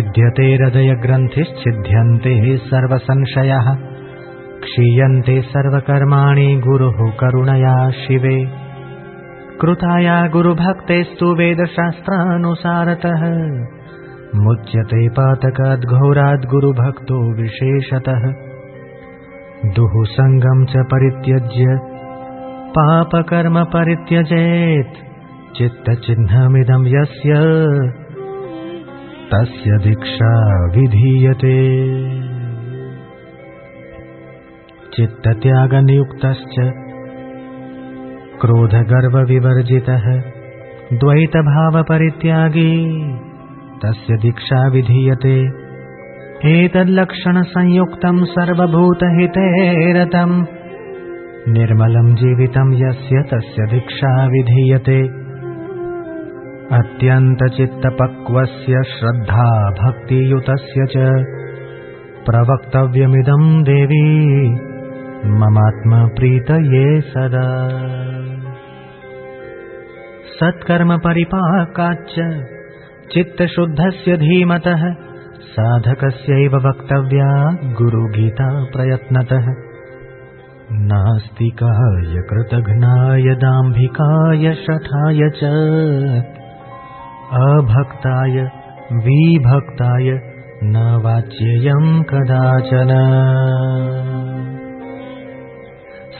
भिद्यते हृदयग्रन्थिश्चिध्यन्ते सर्वसंशयः। क्षीयन्ते सर्वकर्माणि गुरुः करुणया शिवे। कृताया गुरुभक्तेस्तु वेदशास्त्रानुसारतः। मुच्यते गुरुभक्तो विशेषतः। दुः सङ्गम् च परित्यज्य पापकर्म परित्यजेत्। चित्तचिह्नमिदम् यस्य तस्य दीक्षा विधीयते। चित्तत्यागनियुक्तश्च क्रोधगर्वविवर्जितः द्वैतभावपरित्यागी तस्य दीक्षा विधीयते। एतल्लक्षणसंयुक्तम् सर्वभूतहिते रतम् निर्मलम् जीवितम् यस्य तस्य दीक्षा विधीयते अत्यन्तचित्तपक्वस्य श्रद्धा भक्तियुतस्य च प्रवक्तव्यमिदम् देवी ममात्मप्रीतये सदा। सत्कर्मपरिपाकाच्च चित्तशुद्धस्य धीमतः साधकस्यैव वक्तव्या गुरुगीता प्रयत्नतः। नास्तिकाय कृतघ्नाय दाम्भिकाय शठाय च अभक्ताय विभक्ताय न वाच्येयम् कदाचन।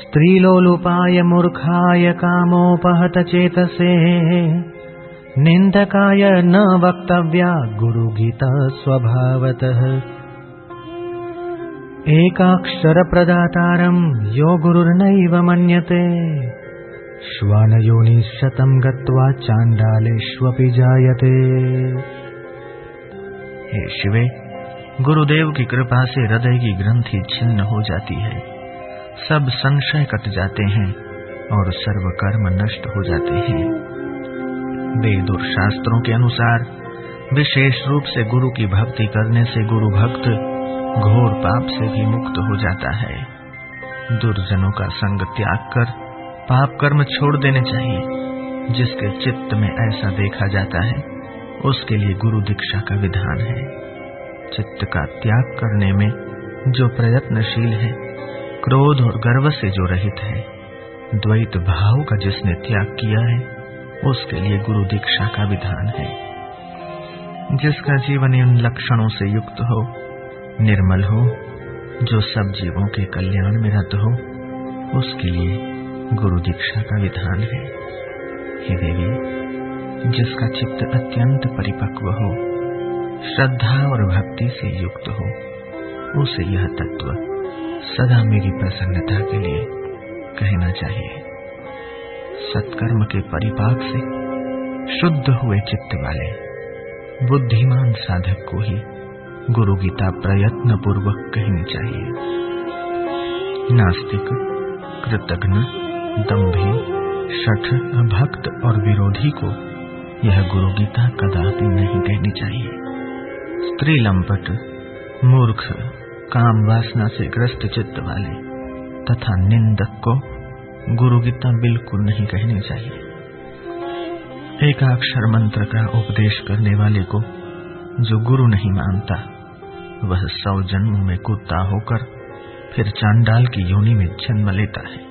स्त्रीलोलुपाय मूर्खाय कामोपहतचेतसे निन्दकाय न वक्तव्या गुरुगीता स्वभावतः एकाक्षरप्रदातारम् यो गुरुर्नैव मन्यते श्वानयोनिशतम् गत्वा चाण्डालेष्वपि जायते। हे शिवे, गुरुदेव की कृपा से हृदय की ग्रंथि छिन्न हो जाती है। सब संशय कट जाते हैं और सर्व कर्म नष्ट हो जाते हैं। वेद और शास्त्रों के अनुसार, विशेष रूप से गुरु की भक्ति करने से गुरु भक्त घोर पाप से भी मुक्त हो जाता है। दुर्जनों का संग त्याग कर पाप कर्म छोड़ देने चाहिए। जिसके चित्त में ऐसा देखा जाता है, उसके लिए गुरु दीक्षा का विधान है। चित्त का त्याग करने में जो प्रयत्नशील है, क्रोध और गर्व से जो रहित है, द्वैत भाव का जिसने त्याग किया है, उसके लिए गुरु दीक्षा का विधान है। जिसका जीवन इन लक्षणों से युक्त हो, निर्मल हो, जो सब जीवों के कल्याण में रत हो, उसके लिए गुरु दीक्षा का विधान है। हे देवी, जिसका चित्त अत्यंत परिपक्व हो, श्रद्धा और भक्ति से युक्त हो, उसे यह तत्व सदा मेरी प्रसन्नता के लिए कहना चाहिए। सत्कर्म के परिपाक से शुद्ध हुए चित्त वाले, बुद्धिमान साधक को ही गुरु गीता प्रयत्न पूर्वक कहनी चाहिए। नास्तिक, कृतघ्न दम्भी शठ, भक्त और विरोधी को यह गुरु गीता कदापि नहीं कहनी चाहिए। स्त्री लंपट मूर्ख, काम वासना से ग्रस्त चित्त वाले तथा निंदक को गुरु गीता बिल्कुल नहीं कहनी चाहिए। एकाक्षर मंत्र का उपदेश करने वाले को जो गुरु नहीं मानता, वह सौ जन्म में कुत्ता होकर फिर चांडाल की योनि में जन्म लेता है।